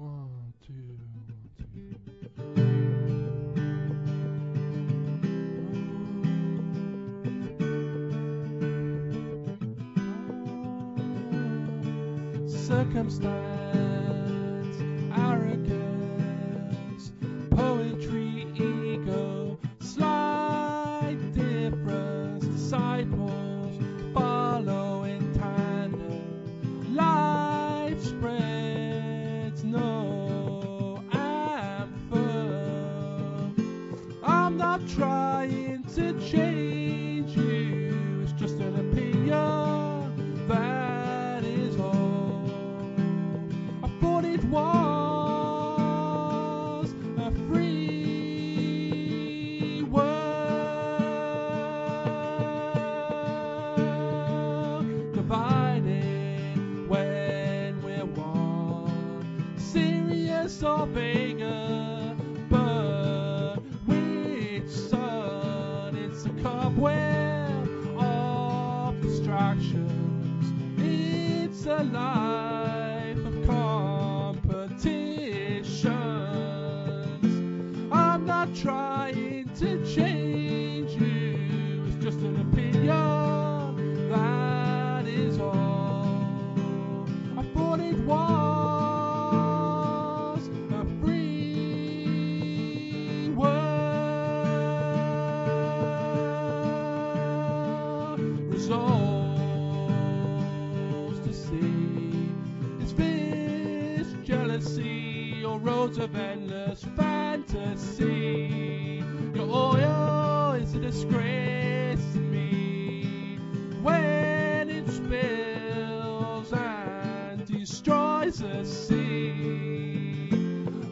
One, two, one, two. Circumstance, I'm trying to change you, it's just an opinion. That is all. I thought it was a free world, divided when we're one, serious or but which sun? It's a cobweb of distractions. It's a life of competitions. I'm not trying to change you, it's just an opinion. Resolves to see its fierce jealousy, or roads of endless fantasy. Your oil is a disgrace to me when it spills and destroys the sea.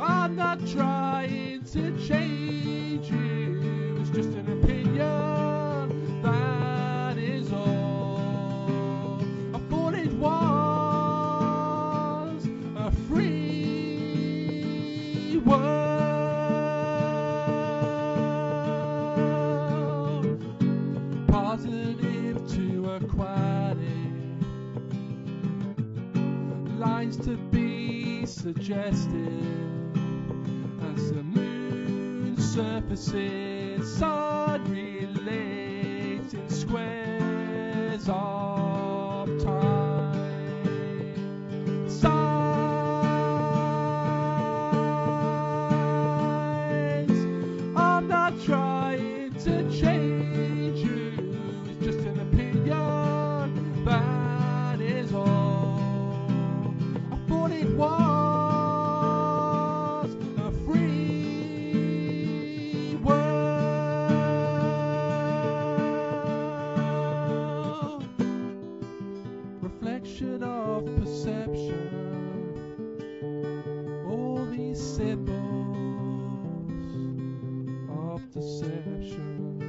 I'm not trying to change you, it's just an Positive to aquatic lines to be suggested as the moon surfaces, sun relates in squares of time. I'm not trying to change Reflection of perception. All these symbols of deception.